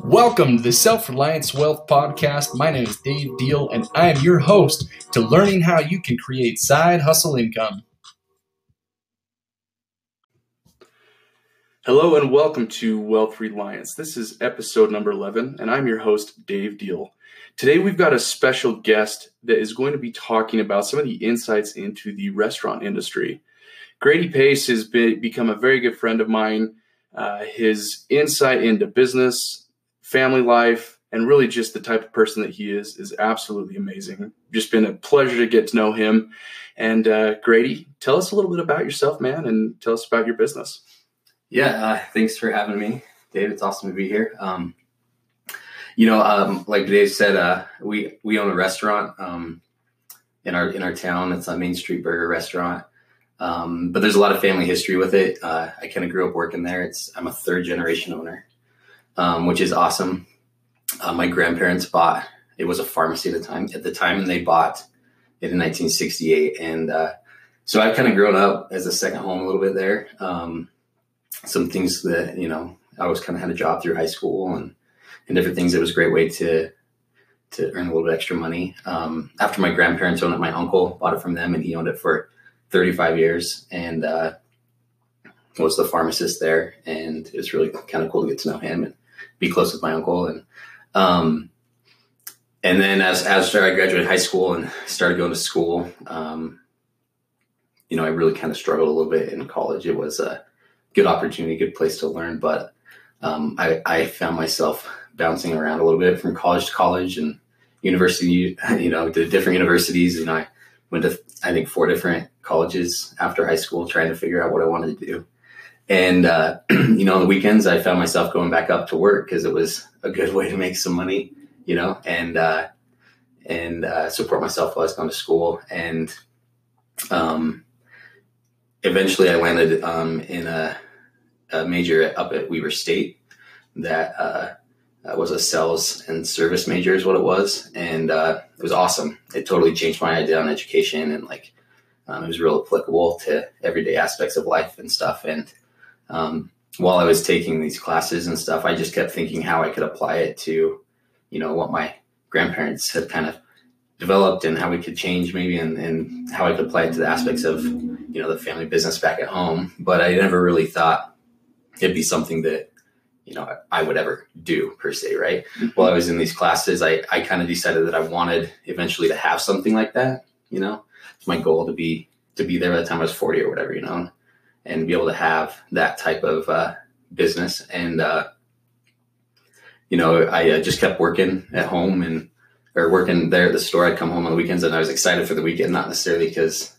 Welcome to the Self Reliance Wealth Podcast. My name is Dave Deal, and I am your host to learning how you can create side hustle income. Hello, and welcome to Wealth Reliance. This is episode number 11, and I'm your host, Dave Deal. Today, we've got a special guest that is going to be talking about some of the insights into the restaurant industry. Grady Pace has been, become a very good friend of mine. Uh, his insight into business, family life, and really just the type of person that he is is absolutely amazing. Just been a pleasure to get to know him. And uh, Grady, tell us a little bit about yourself, man, and tell us about your business. Yeah, uh, thanks for having me, Dave. It's awesome to be here. Um, you know, um, like Dave said, uh, we we own a restaurant um, in our in our town. It's a Main Street Burger restaurant. Um, but there's a lot of family history with it. Uh, I kind of grew up working there. It's I'm a third generation owner um, which is awesome. Uh, my grandparents bought it was a pharmacy at the time at the time, and they bought it in 1968. And uh, so I've kind of grown up as a second home a little bit there. Um, some things that you know I always kind of had a job through high school and and different things. It was a great way to to earn a little bit extra money. Um, after my grandparents owned it, my uncle bought it from them, and he owned it for 35 years. And uh, was the pharmacist there, and it was really kind of cool to get to know him and be close with my uncle and um, and then as as I graduated high school and started going to school, um, you know, I really kind of struggled a little bit in college. It was a good opportunity, good place to learn, but um, I, I found myself bouncing around a little bit from college to college and university, you know, to different universities. And I went to, I think, four different colleges after high school trying to figure out what I wanted to do. And, uh, you know, on the weekends, I found myself going back up to work because it was a good way to make some money, you know, and, uh, and, uh, support myself while I was going to school. And, um, eventually I landed, um, in a, a major up at Weber State that, uh, was a sales and service major is what it was. And, uh, it was awesome. It totally changed my idea on education and like, um, it was real applicable to everyday aspects of life and stuff. And, um, while I was taking these classes and stuff, I just kept thinking how I could apply it to, you know, what my grandparents had kind of developed and how we could change maybe and, and how I could apply it to the aspects of, you know, the family business back at home. But I never really thought it'd be something that, you know, I would ever do per se, right? Mm-hmm. While I was in these classes, I, I kind of decided that I wanted eventually to have something like that, you know, it's my goal to be, to be there by the time I was 40 or whatever, you know, and be able to have that type of uh, business. And uh, you know, I uh, just kept working at home and or working there at the store. I'd come home on the weekends, and I was excited for the weekend, not necessarily because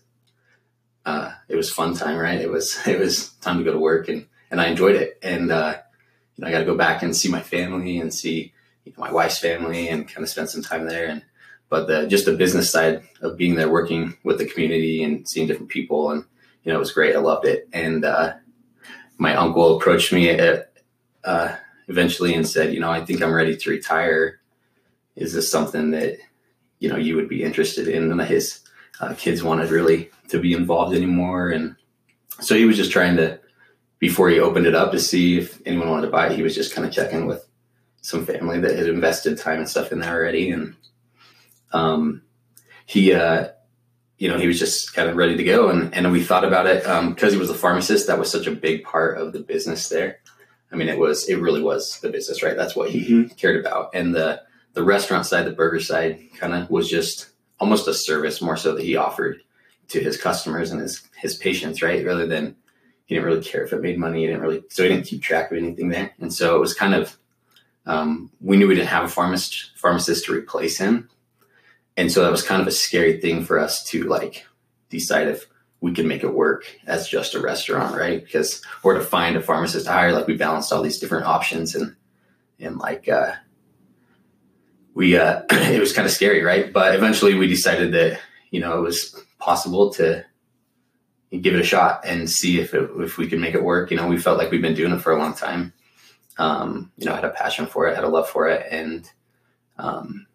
uh, it was fun time, right? It was it was time to go to work, and and I enjoyed it. And uh, you know, I got to go back and see my family and see you know, my wife's family and kind of spend some time there. And but the just the business side of being there, working with the community and seeing different people and you know, it was great. I loved it. And uh, my uncle approached me at, uh, eventually and said, you know, I think I'm ready to retire. Is this something that, you know, you would be interested in? Of his uh, kids wanted really to be involved anymore. And so he was just trying to, before he opened it up to see if anyone wanted to buy it, he was just kind of checking with some family that had invested time and stuff in there already. And um, he, uh, you know, he was just kind of ready to go. And, and we thought about it because um, he was a pharmacist. That was such a big part of the business there. I mean, it was, it really was the business, right? That's what he mm-hmm. cared about. And the, the restaurant side, the burger side kind of was just almost a service more so that he offered to his customers and his, his patients, right? Rather than he didn't really care if it made money. He didn't really, so he didn't keep track of anything there. And so it was kind of, um, we knew we didn't have a pharmacist, pharmacist to replace him and so that was kind of a scary thing for us to like decide if we can make it work as just a restaurant, right? Because or to find a pharmacist to hire, like we balanced all these different options and and like uh, we uh, it was kind of scary, right? But eventually we decided that you know it was possible to give it a shot and see if it, if we could make it work. You know, we felt like we've been doing it for a long time. Um, you know, I had a passion for it, had a love for it, and um,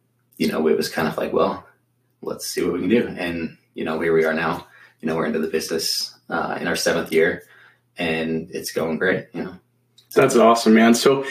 you know, it was kind of like, well, let's see what we can do. And, you know, here we are now, you know, we're into the business uh, in our seventh year and it's going great, you know. That's awesome, man. So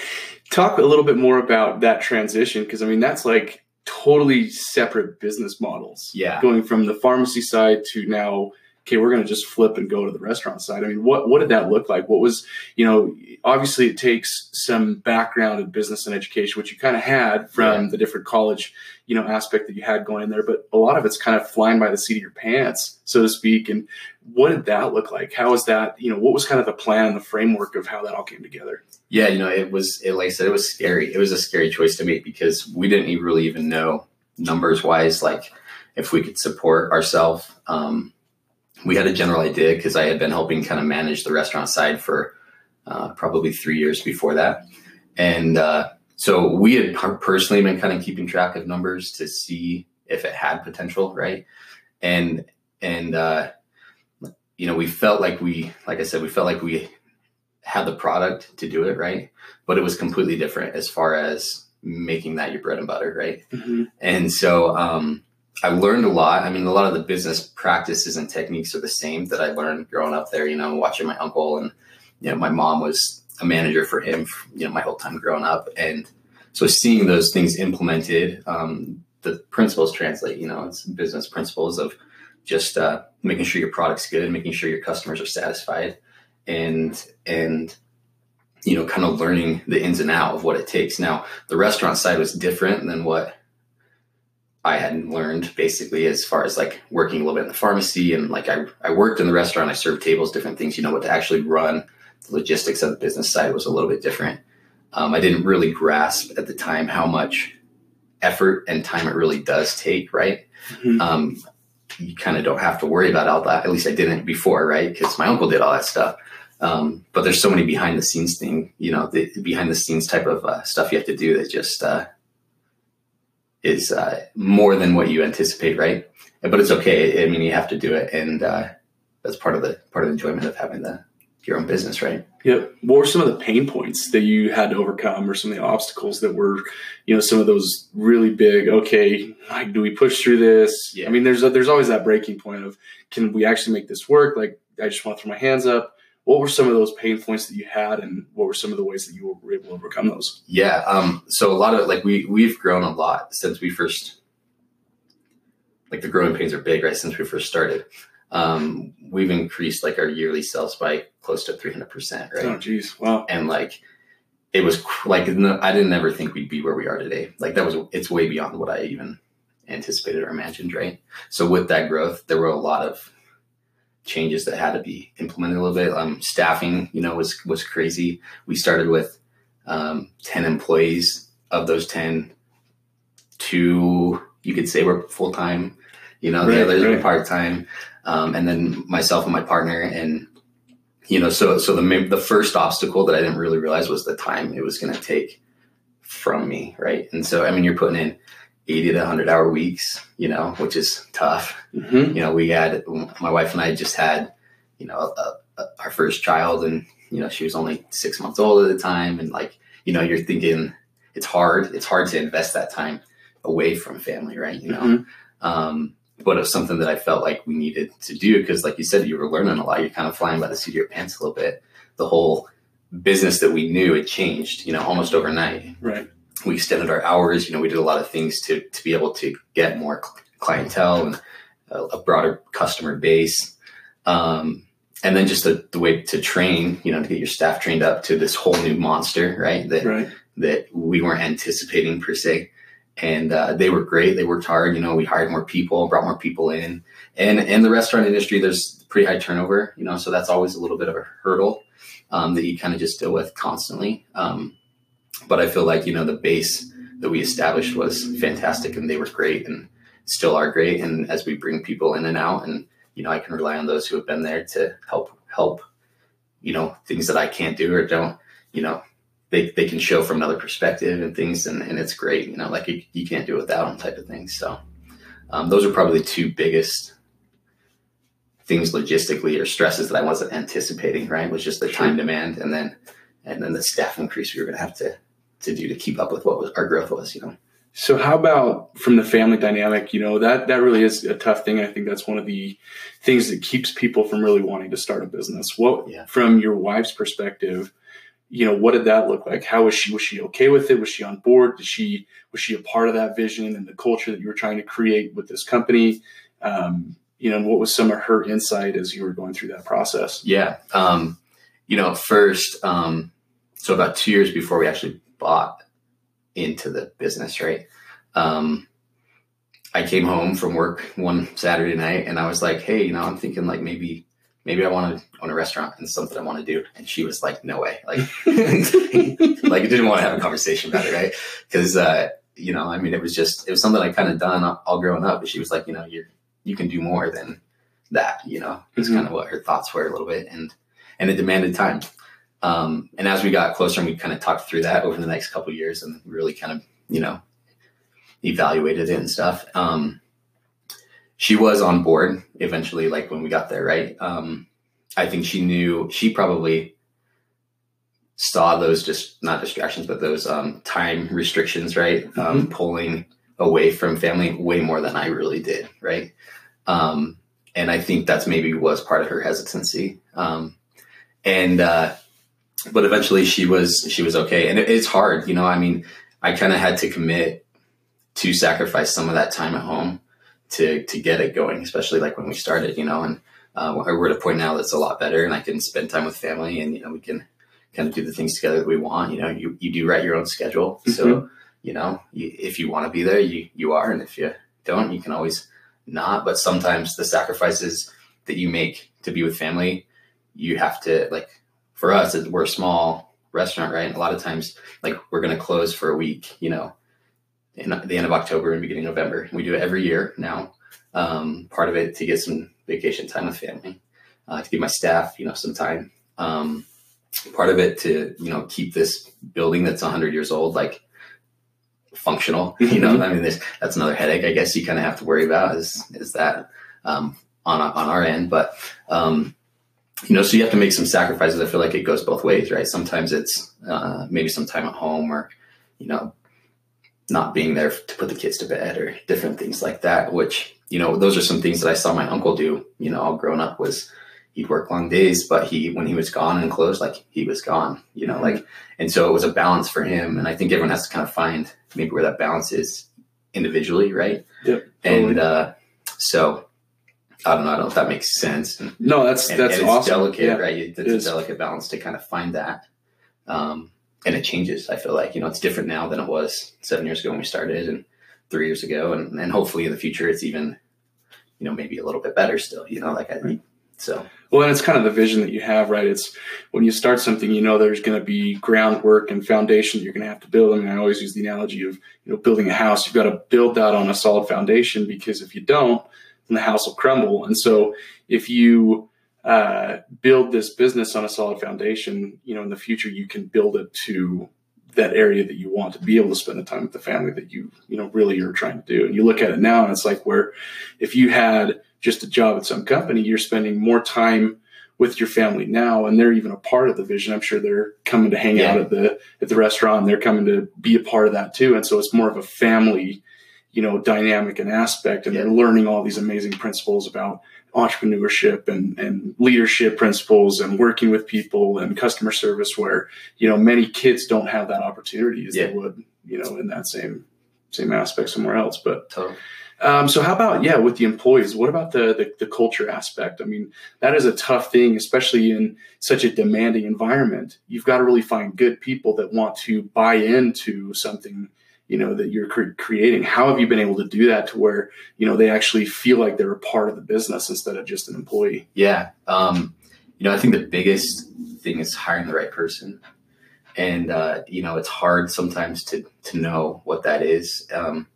talk a little bit more about that transition because I mean that's like totally separate business models. Yeah. Going from the pharmacy side to now, okay, we're going to just flip and go to the restaurant side. I mean, what what did that look like? What was you know? Obviously, it takes some background in business and education, which you kind of had from Yeah. the different college you know aspect that you had going in there, but a lot of it's kind of flying by the seat of your pants, so to speak. And what did that look like? How was that? You know, what was kind of the plan and the framework of how that all came together? Yeah, you know, it was it, like I said, it was scary. It was a scary choice to make because we didn't even really even know numbers wise, like if we could support ourselves. Um, we had a general idea because I had been helping kind of manage the restaurant side for uh, probably three years before that, and uh, so we had personally been kind of keeping track of numbers to see if it had potential, right? And and uh, you know, we felt like we, like I said, we felt like we had the product to do it right? But it was completely different as far as making that your bread and butter right? And so um, i learned a lot. I mean a lot of the business practices and techniques are the same that i learned growing up there you know watching my uncle and you know my mom was a manager for him you know my whole time growing up. And so seeing those things implemented um, the principles translate you know it's business principles of just uh, making sure your product's good making sure your customers are satisfied and and you know kind of learning the ins and out of what it takes. Now the restaurant side was different than what i hadn't learned basically as far as like working a little bit in the pharmacy and like i, I worked in the restaurant i served tables different things you know what to actually run the logistics of the business side was a little bit different um, i didn't really grasp at the time how much effort and time it really does take right Mhm. um, you kind of don't have to worry about all that. At least I didn't before, right? Because my uncle did all that stuff. Um, but there's so many behind the scenes thing, you know, the behind the scenes type of uh, stuff you have to do that just uh, is uh, more than what you anticipate, right? But it's okay. I mean, you have to do it, and uh, that's part of the part of the enjoyment of having the your own business, right? Yep. What were some of the pain points that you had to overcome, or some of the obstacles that were, you know, some of those really big? Okay, like, do we push through this? Yeah. I mean, there's a, there's always that breaking point of, can we actually make this work? Like, I just want to throw my hands up. What were some of those pain points that you had, and what were some of the ways that you were able to overcome those? Yeah. Um, so a lot of like we we've grown a lot since we first like the growing pains are big, right? Since we first started. Um, we've increased like our yearly sales by close to 300%, right? Oh, geez, wow. And like it was like no, I didn't ever think we'd be where we are today. Like that was it's way beyond what I even anticipated or imagined, right? So with that growth, there were a lot of changes that had to be implemented a little bit. Um, staffing, you know, was was crazy. We started with um, ten employees. Of those ten, two you could say were full time. You know, Right, the others were right. part time, um, and then myself and my partner and you know so so the the first obstacle that i didn't really realize was the time it was going to take from me right and so i mean you're putting in 80 to 100 hour weeks you know which is tough hmm you know we had my wife and i just had you know a, a, our first child and you know she was only six months old at the time and like you know you're thinking it's hard it's hard to invest that time away from family right you know Mhm. um, but it was something that I felt like we needed to do because, like you said, you were learning a lot. You're kind of flying by the seat of your pants a little bit. The whole business that we knew it changed, you know, almost overnight. Right. We extended our hours. You know, we did a lot of things to to be able to get more clientele and a, a broader customer base. Um, and then just the, the way to train, you know, to get your staff trained up to this whole new monster, right? That Right. that we weren't anticipating per se. And uh, they were great. They worked hard. You know, we hired more people, brought more people in, and in the restaurant industry, there's pretty high turnover. You know, so that's always a little bit of a hurdle um, that you kind of just deal with constantly. Um, but I feel like you know the base that we established was fantastic, and they were great, and still are great. And as we bring people in and out, and you know, I can rely on those who have been there to help help. You know, things that I can't do or don't. You know, they, they can show from another perspective and things and, and it's great you know like you, you can't do it without them type of things so um, those are probably the two biggest things logistically or stresses that i wasn't anticipating right was just the time demand and then and then the staff increase we were going to have to to do to keep up with what was our growth was you know So how about from the family dynamic? You know that that really is a tough thing. I think that's one of the things that keeps people from really wanting to start a business. What Yeah. from your wife's perspective? you know, what did that look like? How was she? Was she okay with it? Was she on board? Did she was she a part of that vision and the culture that you were trying to create with this company? Um, you know, and what was some of her insight as you were going through that process? Yeah, um, you know, first, um, so about two years before we actually bought into the business, right? Um, I came home from work one Saturday night and I was like, hey, you know, I'm thinking like maybe maybe I want to own a restaurant and something I want to do. And she was like, no way. Like, like didn't want to have a conversation about it. Right. Cause, uh, you know, I mean, it was just, it was something I kind of done all growing up. But she was like, you know, you're, you can do more than that, you know, it's mm-hmm. kind of what her thoughts were a little bit. And, and it demanded time. Um, and as we got closer and we kind of talked through that over the next couple years and really kind of, you know, evaluated it and stuff. Um, she was on board eventually, like when we got there, right? Um, I think she knew she probably saw those just not distractions, but those um, time restrictions, right? Um, mm-hmm. Um, pulling away from family way more than I really did, right? Um, and I think that's maybe was part of her hesitancy. Um, and uh, but eventually she was she was okay, and it, it's hard, you know. I mean, I kind of had to commit to sacrifice some of that time at home to to get it going, especially like when we started, you know. And uh, we're at a point now that's a lot better, and I can spend time with family, and you know, we can kind of do the things together that we want. You know, you you do write your own schedule, mm-hmm. so you know, you, if you want to be there, you you are, and if you don't, you can always not. But sometimes the sacrifices that you make to be with family, you have to like. For us, we're a small restaurant, right? And a lot of times, like we're going to close for a week, you know, in the end of October and beginning of November. We do it every year now. Um, part of it to get some vacation time with family, uh, to give my staff, you know, some time. Um, part of it to, you know, keep this building that's 100 years old, like functional. You know, mm-hmm. I mean, that's another headache. I guess you kind of have to worry about is is that um, on on our end, but um, you know, so you have to make some sacrifices. I feel like it goes both ways, right? Sometimes it's uh, maybe some time at home, or you know, not being there to put the kids to bed or different things like that, which, you know, those are some things that I saw my uncle do, you know, all grown up was he'd work long days, but he, when he was gone and closed, like he was gone, you know, like, and so it was a balance for him. And I think everyone has to kind of find maybe where that balance is individually. Right. Yep. Totally. And, uh, so I don't know. I don't know if that makes sense. No, that's, and, that's and awesome. delicate, yeah, right? It's a delicate balance to kind of find that. Um, and it changes. I feel like you know it's different now than it was seven years ago when we started, and three years ago, and, and hopefully in the future it's even you know maybe a little bit better still. You know, like I think so. Well, and it's kind of the vision that you have, right? It's when you start something, you know, there's going to be groundwork and foundation that you're going to have to build. I mean, I always use the analogy of you know building a house. You've got to build that on a solid foundation because if you don't, then the house will crumble. And so if you uh, build this business on a solid foundation, you know, in the future you can build it to that area that you want to be able to spend the time with the family that you, you know, really are trying to do. And you look at it now and it's like where if you had just a job at some company, you're spending more time with your family now and they're even a part of the vision. I'm sure they're coming to hang yeah. out at the at the restaurant and they're coming to be a part of that too. And so it's more of a family, you know, dynamic and aspect and yeah. they're learning all these amazing principles about entrepreneurship and, and leadership principles and working with people and customer service where you know many kids don't have that opportunity as yeah. they would you know in that same same aspect somewhere else but totally. um, so how about yeah with the employees what about the, the, the culture aspect i mean that is a tough thing especially in such a demanding environment you've got to really find good people that want to buy into something you know that you're cre- creating. How have you been able to do that to where you know they actually feel like they're a part of the business instead of just an employee? Yeah um, you know i think the biggest thing is hiring the right person. And uh, you know it's hard sometimes to to know what that is. Um,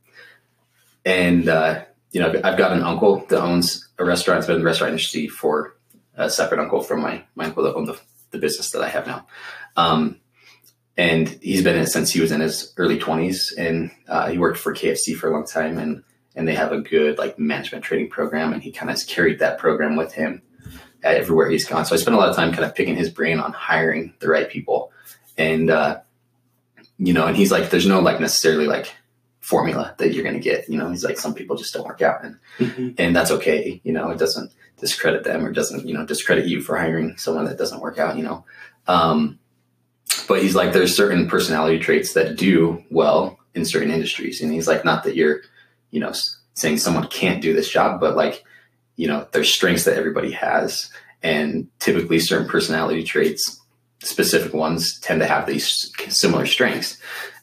and uh, you know I've got an uncle that owns a restaurant. It's been in the restaurant industry for a separate uncle from my my uncle that owned the, the business that i have now. Um, and he's been in it since he was in his early 20s and uh, he worked for kfc for a long time and and they have a good like management training program and he kind of has carried that program with him everywhere he's gone. So i spent a lot of time kind of picking his brain on hiring the right people. And uh, you know and he's like there's no like necessarily like formula that you're going to get you know? He's like some people just don't work out and mm-hmm. and that's okay you know? It doesn't discredit them or doesn't you know discredit you for hiring someone that doesn't work out you know? Um, but he's like, there's certain personality traits that do well in certain industries. And he's like, not that you're, you know, saying someone can't do this job, but like, you know, there's strengths that everybody has. And typically certain personality traits, specific ones tend to have these similar strengths.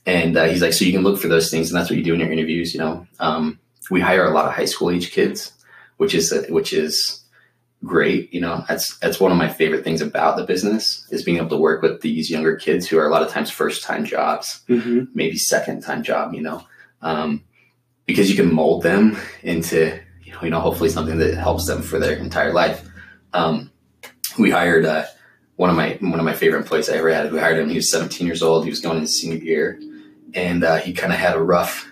And uh, he's like, so you can look for those things. And that's what you do in your interviews. You know, um, we hire a lot of high school age kids, which is, which is, great. You know, that's that's one of my favorite things about the business is being able to work with these younger kids who are a lot of times first time jobs, mm-hmm. maybe second time job. You know, um, because you can mold them into you know, you know hopefully something that helps them for their entire life. Um, we hired uh, one of my one of my favorite employees I ever had. We hired him. He was 17 years old. He was going into senior year, and uh, he kind of had a rough.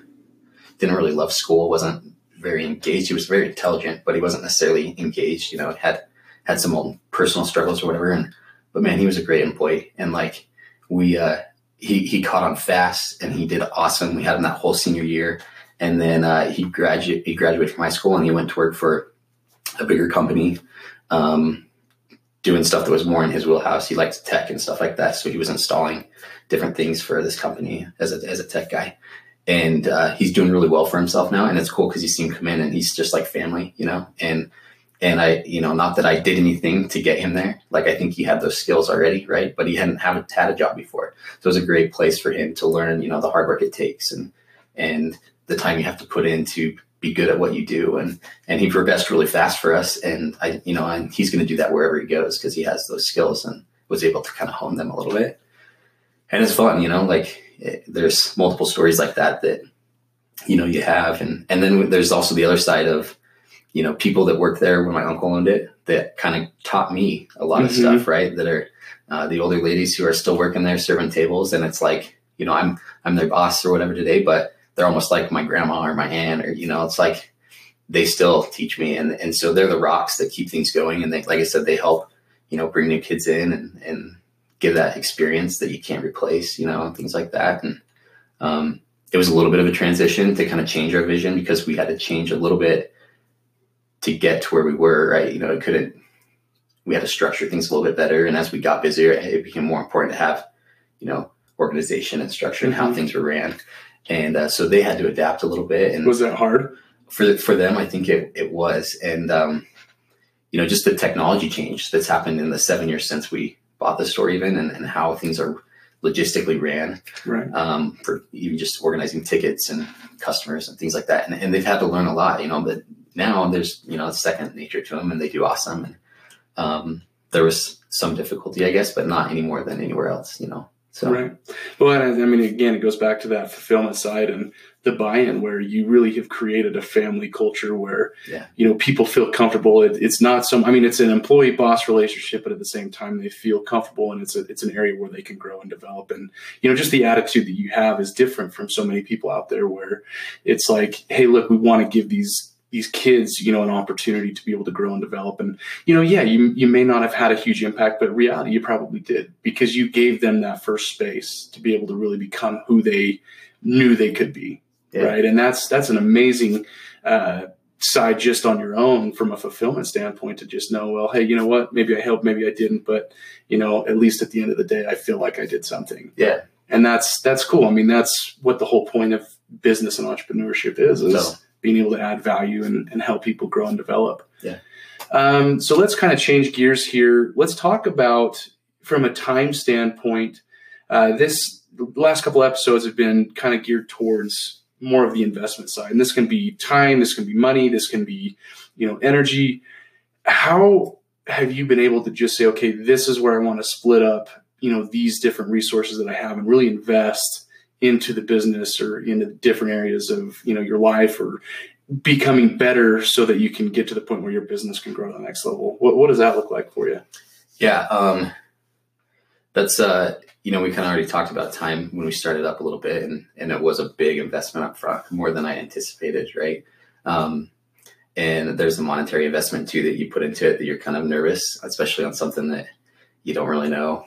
Didn't really love school. wasn't very engaged. He was very intelligent, but he wasn't necessarily engaged. You know, had had some old personal struggles or whatever. And but man, he was a great employee. And like we, uh, he he caught on fast, and he did awesome. We had him that whole senior year, and then uh, he graduate he graduated from high school, and he went to work for a bigger company. Um, doing stuff that was more in his wheelhouse. He liked tech and stuff like that. So he was installing different things for this company as a, as a tech guy and uh, he's doing really well for himself now. And it's cool because he's seen him come in and he's just like family, you know. And and I, you know, not that I did anything to get him there. Like I think he had those skills already, right? But he hadn't haven't had a job before, so it was a great place for him to learn, you know, the hard work it takes and and the time you have to put in to be good at what you do. And and he progressed really fast for us. And I, you know, and he's going to do that wherever he goes because he has those skills and was able to kind of hone them a little bit. And it's fun, you know, like it, there's multiple stories like that that you know you have. And and then there's also the other side of you know people that work there when my uncle owned it that kind of taught me a lot of mm-hmm. stuff right? That are uh, the older ladies who are still working there serving tables. And it's like you know i'm i'm their boss or whatever today but they're almost like my grandma or my aunt or you know it's like they still teach me. And and so they're the rocks that keep things going. And they like i said they help you know bring new kids in and and give that experience that you can't replace, you know, and things like that. And um, it was a little bit of a transition to kind of change our vision because we had to change a little bit to get to where we were, right? You know, it couldn't, we had to structure things a little bit better. And as we got busier, it became more important to have, you know, organization and structure and how mm-hmm. things were ran. And uh, so they had to adapt a little bit. And was that hard? For, for them, I think it, it was. And, um, you know, just the technology change that's happened in the seven years since we bought the store even and, and how things are logistically ran right. um, for even just organizing tickets and customers and things like that. And, and, they've had to learn a lot, you know, but now there's, you know, it's second nature to them and they do awesome. And um, there was some difficulty, I guess, but not any more than anywhere else, you know. So. Right. Well, I mean, again, it goes back to that fulfillment side and the buy-in where you really have created a family culture where, yeah. you know, people feel comfortable. It, it's not some, I mean, it's an employee boss relationship, but at the same time, they feel comfortable and it's a, it's an area where they can grow and develop. And, you know, just the attitude that you have is different from so many people out there where it's like, Hey, look, we want to give these these kids, you know, an opportunity to be able to grow and develop. And, you know, yeah, you, you may not have had a huge impact, but reality, you probably did because you gave them that first space to be able to really become who they knew they could be. Yeah. Right. And that's, that's an amazing, uh, side just on your own from a fulfillment standpoint to just know, well, hey, you know what? Maybe I helped, maybe I didn't, but you know, at least at the end of the day, I feel like I did something. Yeah. And that's, that's cool. I mean, that's what the whole point of business and entrepreneurship is, is so being able to add value and, and help people grow and develop. Yeah. Um, so let's kind of change gears here. Let's talk about from a time standpoint. Uh, this last couple episodes have been kind of geared towards more of the investment side, and this can be time, this can be money, this can be you know energy. How have you been able to just say, okay, this is where I want to split up, you know, these different resources that I have, and really invest into the business or into different areas of you know your life or becoming better so that you can get to the point where your business can grow to the next level. What, what does that look like for you? Yeah um, that's uh you know we kind of already talked about time when we started up a little bit and and it was a big investment up front more than i anticipated right? Um, and there's a monetary investment too that you put into it that you're kind of nervous especially on something that you don't really know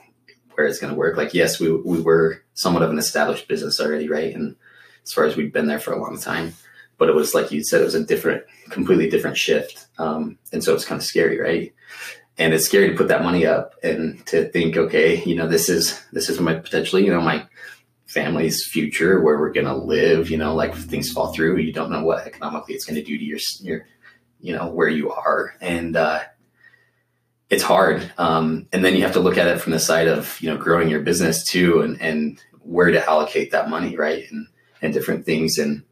where it's going to work. Like, yes, we we were somewhat of an established business already, right? And as far as we'd been there for a long time, but it was like you said, it was a different, completely different shift, um, and so it's kind of scary, right? and it's scary to put that money up and to think, okay, you know, this is this is my potentially, you know, my family's future, where we're gonna live. You know, like if things fall through, you don't know what economically it's going to do to your your, you know, where you are, and uh, it's hard. Um, and then you have to look at it from the side of you know growing your business too, and and where to allocate that money, right, and and different things, and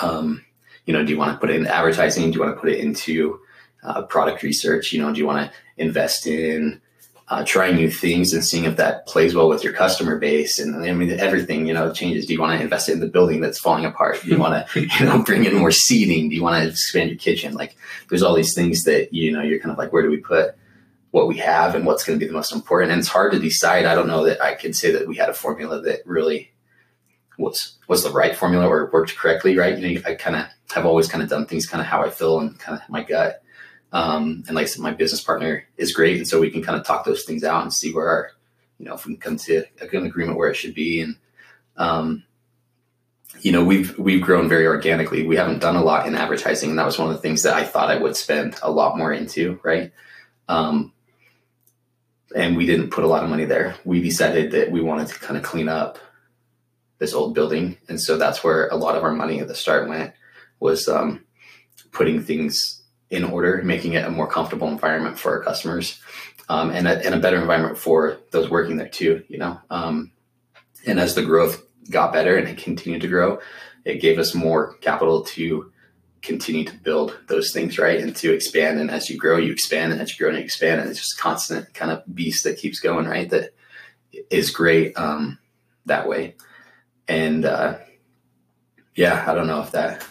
um, you know, do you want to put it in advertising? Do you want to put it into uh, product research? You know, do you want to invest in uh, trying new things and seeing if that plays well with your customer base? And I mean, everything you know changes. Do you want to invest in the building that's falling apart? Do you want to you know bring in more seating? Do you want to expand your kitchen? Like, there's all these things that you know you're kind of like, where do we put what we have and what's going to be the most important? And it's hard to decide. I don't know that I could say that we had a formula that really was was the right formula or worked correctly, right? You know, I kind of have always kind of done things kind of how I feel and kind of my gut. Um, and like I said, my business partner is great, and so we can kind of talk those things out and see where our, you know, if we can come to an agreement where it should be. And um, you know, we've we've grown very organically. We haven't done a lot in advertising, and that was one of the things that I thought I would spend a lot more into, right? Um, and we didn't put a lot of money there. We decided that we wanted to kind of clean up this old building, and so that's where a lot of our money at the start went was um, putting things in order, making it a more comfortable environment for our customers, um, and, a, and a better environment for those working there too. You know, um, and as the growth got better and it continued to grow, it gave us more capital to continue to build those things right and to expand. And as you grow, you expand, and as you grow, and you expand, and it's just a constant kind of beast that keeps going right. That is great um, that way. And uh, yeah, I don't know if that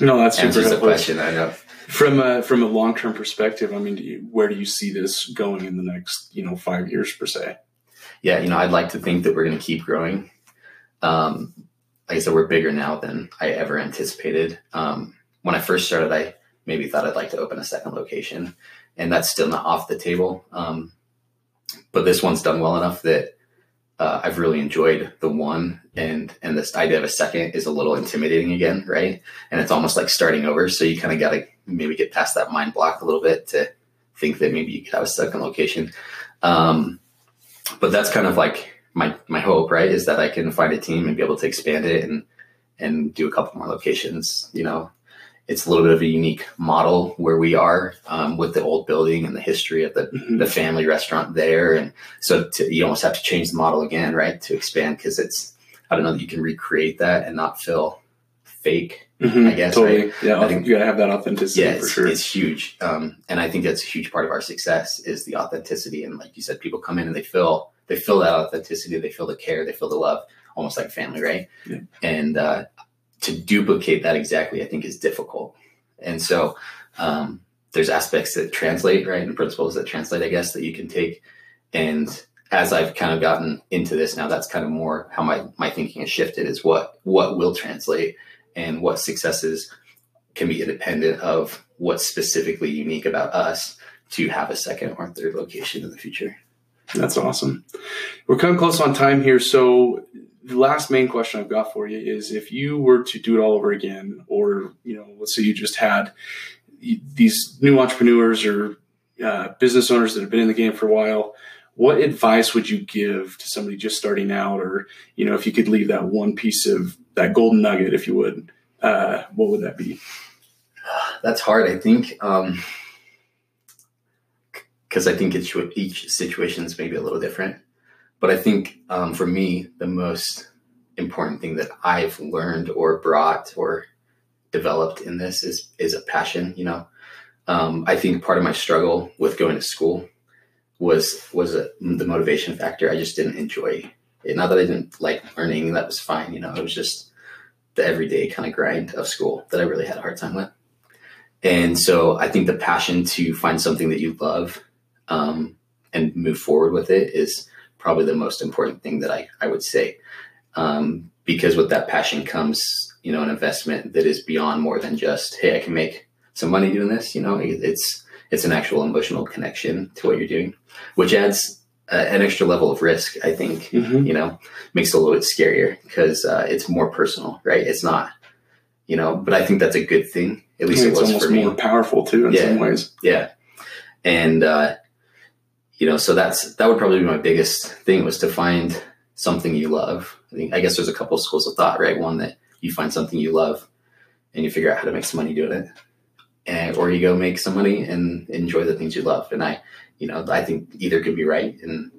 no, that's answers the question. I know from a from a long term perspective. I mean, do you, where do you see this going in the next you know five years per se? Yeah, you know, I'd like to think that we're going to keep growing. Um, like I said, we're bigger now than I ever anticipated. Um, when I first started, I maybe thought I'd like to open a second location, and that's still not off the table. Um, but this one's done well enough that uh, I've really enjoyed the one, and and this idea of a second is a little intimidating again, right? And it's almost like starting over. So you kind of got to maybe get past that mind block a little bit to think that maybe you could have a second location. Um, but that's kind of like my my hope, right? Is that I can find a team and be able to expand it and and do a couple more locations. You know, it's a little bit of a unique model where we are um, with the old building and the history of the, mm-hmm. the family restaurant there. And so to, you almost have to change the model again, right, to expand because it's, I don't know that you can recreate that and not feel fake. Mm-hmm. I guess totally. Right? Yeah, I think you got to have that authenticity yeah, for sure. It's huge, um, and I think that's a huge part of our success is the authenticity. And like you said, people come in and they feel they feel that authenticity, they feel the care, they feel the love, almost like family, right? Yeah. And uh, to duplicate that exactly, I think is difficult. And so um, there's aspects that translate, right, and principles that translate, I guess, that you can take. And as I've kind of gotten into this now, that's kind of more how my my thinking has shifted is what what will translate and what successes can be independent of what's specifically unique about us to have a second or third location in the future. That's awesome. We're coming close on time here, so the last main question I've got for you is if you were to do it all over again, or you know, let's say you just had these new entrepreneurs or uh, business owners that have been in the game for a while, what advice would you give to somebody just starting out, or you know, if you could leave that one piece of that golden nugget, if you would, uh, what would that be? That's hard. I think. Um because I think it's, each situation is maybe a little different. But I think um, for me, the most important thing that I've learned or brought or developed in this is is a passion. You know, um, I think part of my struggle with going to school was was a, the motivation factor. I just didn't enjoy it. Not that I didn't like learning; that was fine. You know, it was just the everyday kind of grind of school that I really had a hard time with. And so I think the passion to find something that you love um, and move forward with it is probably the most important thing that I, I would say. Um, because with that passion comes, you know, an investment that is beyond more than just, hey, I can make some money doing this. You know, it's it's an actual emotional connection to what you're doing, which adds uh, an extra level of risk. I think mm-hmm. you know makes it a little bit scarier because uh, it's more personal, right? It's not, you know, but I think that's a good thing. At least it was almost for me. More powerful too in yeah, some ways. Yeah, and uh, you know, so that's that would probably be my biggest thing was to find something you love. I think I guess there's a couple of schools of thought, right? One that you find something you love and you figure out how to make some money doing it. And or you go make some money and enjoy the things you love. And I, you know, I think either could be right and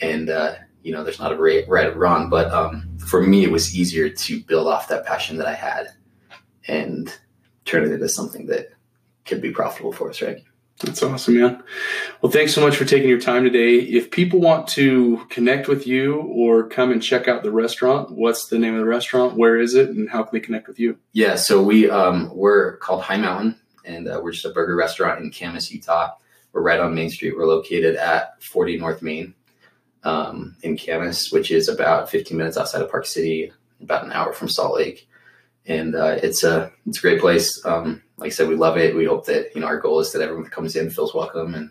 and uh, you know, there's not a right, right or wrong, but um, for me, it was easier to build off that passion that I had and turn it into something that could be profitable for us, right? That's awesome, man. Well, thanks so much for taking your time today. If people want to connect with you or come and check out the restaurant, what's the name of the restaurant? Where is it, and how can they connect with you? Yeah, so we um, we're called High Mountain, and uh, we're just a burger restaurant in Kamas, Utah. We're right on Main Street. We're located at 40 North Main um, in Kamas, which is about 15 minutes outside of Park City, about an hour from Salt Lake. And uh, it's a it's a great place. Um, like I said, we love it. We hope that you know our goal is that everyone that comes in feels welcome and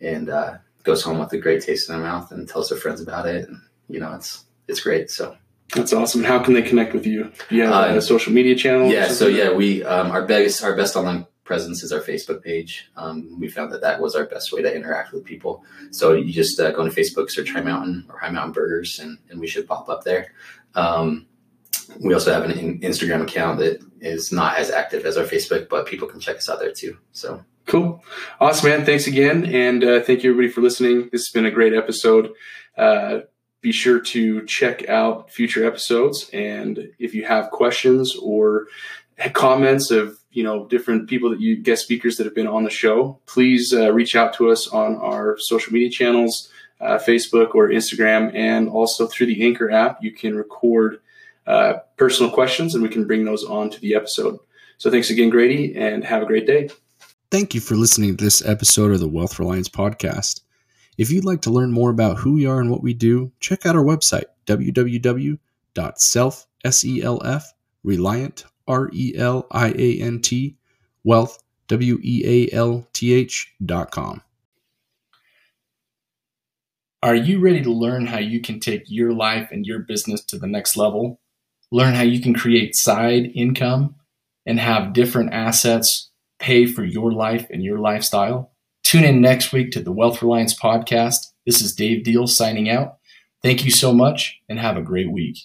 and uh, goes home with a great taste in their mouth and tells their friends about it. And you know, it's it's great. So that's awesome. How can they connect with you? Yeah, you uh, a social media channel? Yeah. So yeah, we um, our best our best online presence is our Facebook page. Um, we found that that was our best way to interact with people. So you just uh, go on Facebook, search High Mountain or High Mountain Burgers, and, and we should pop up there. Um, we also have an Instagram account that is not as active as our Facebook, but people can check us out there too. So cool, awesome, man. Thanks again, and uh, thank you everybody for listening. This has been a great episode. Uh, be sure to check out future episodes, and if you have questions or comments of you know different people that you guest speakers that have been on the show please uh, reach out to us on our social media channels uh, facebook or instagram and also through the anchor app you can record uh, personal questions and we can bring those on to the episode so thanks again grady and have a great day thank you for listening to this episode of the wealth reliance podcast if you'd like to learn more about who we are and what we do check out our website www.self self reliant R E L I A N T, wealth, W E A L T H dot com. Are you ready to learn how you can take your life and your business to the next level? Learn how you can create side income and have different assets pay for your life and your lifestyle? Tune in next week to the Wealth Reliance podcast. This is Dave Deal signing out. Thank you so much and have a great week.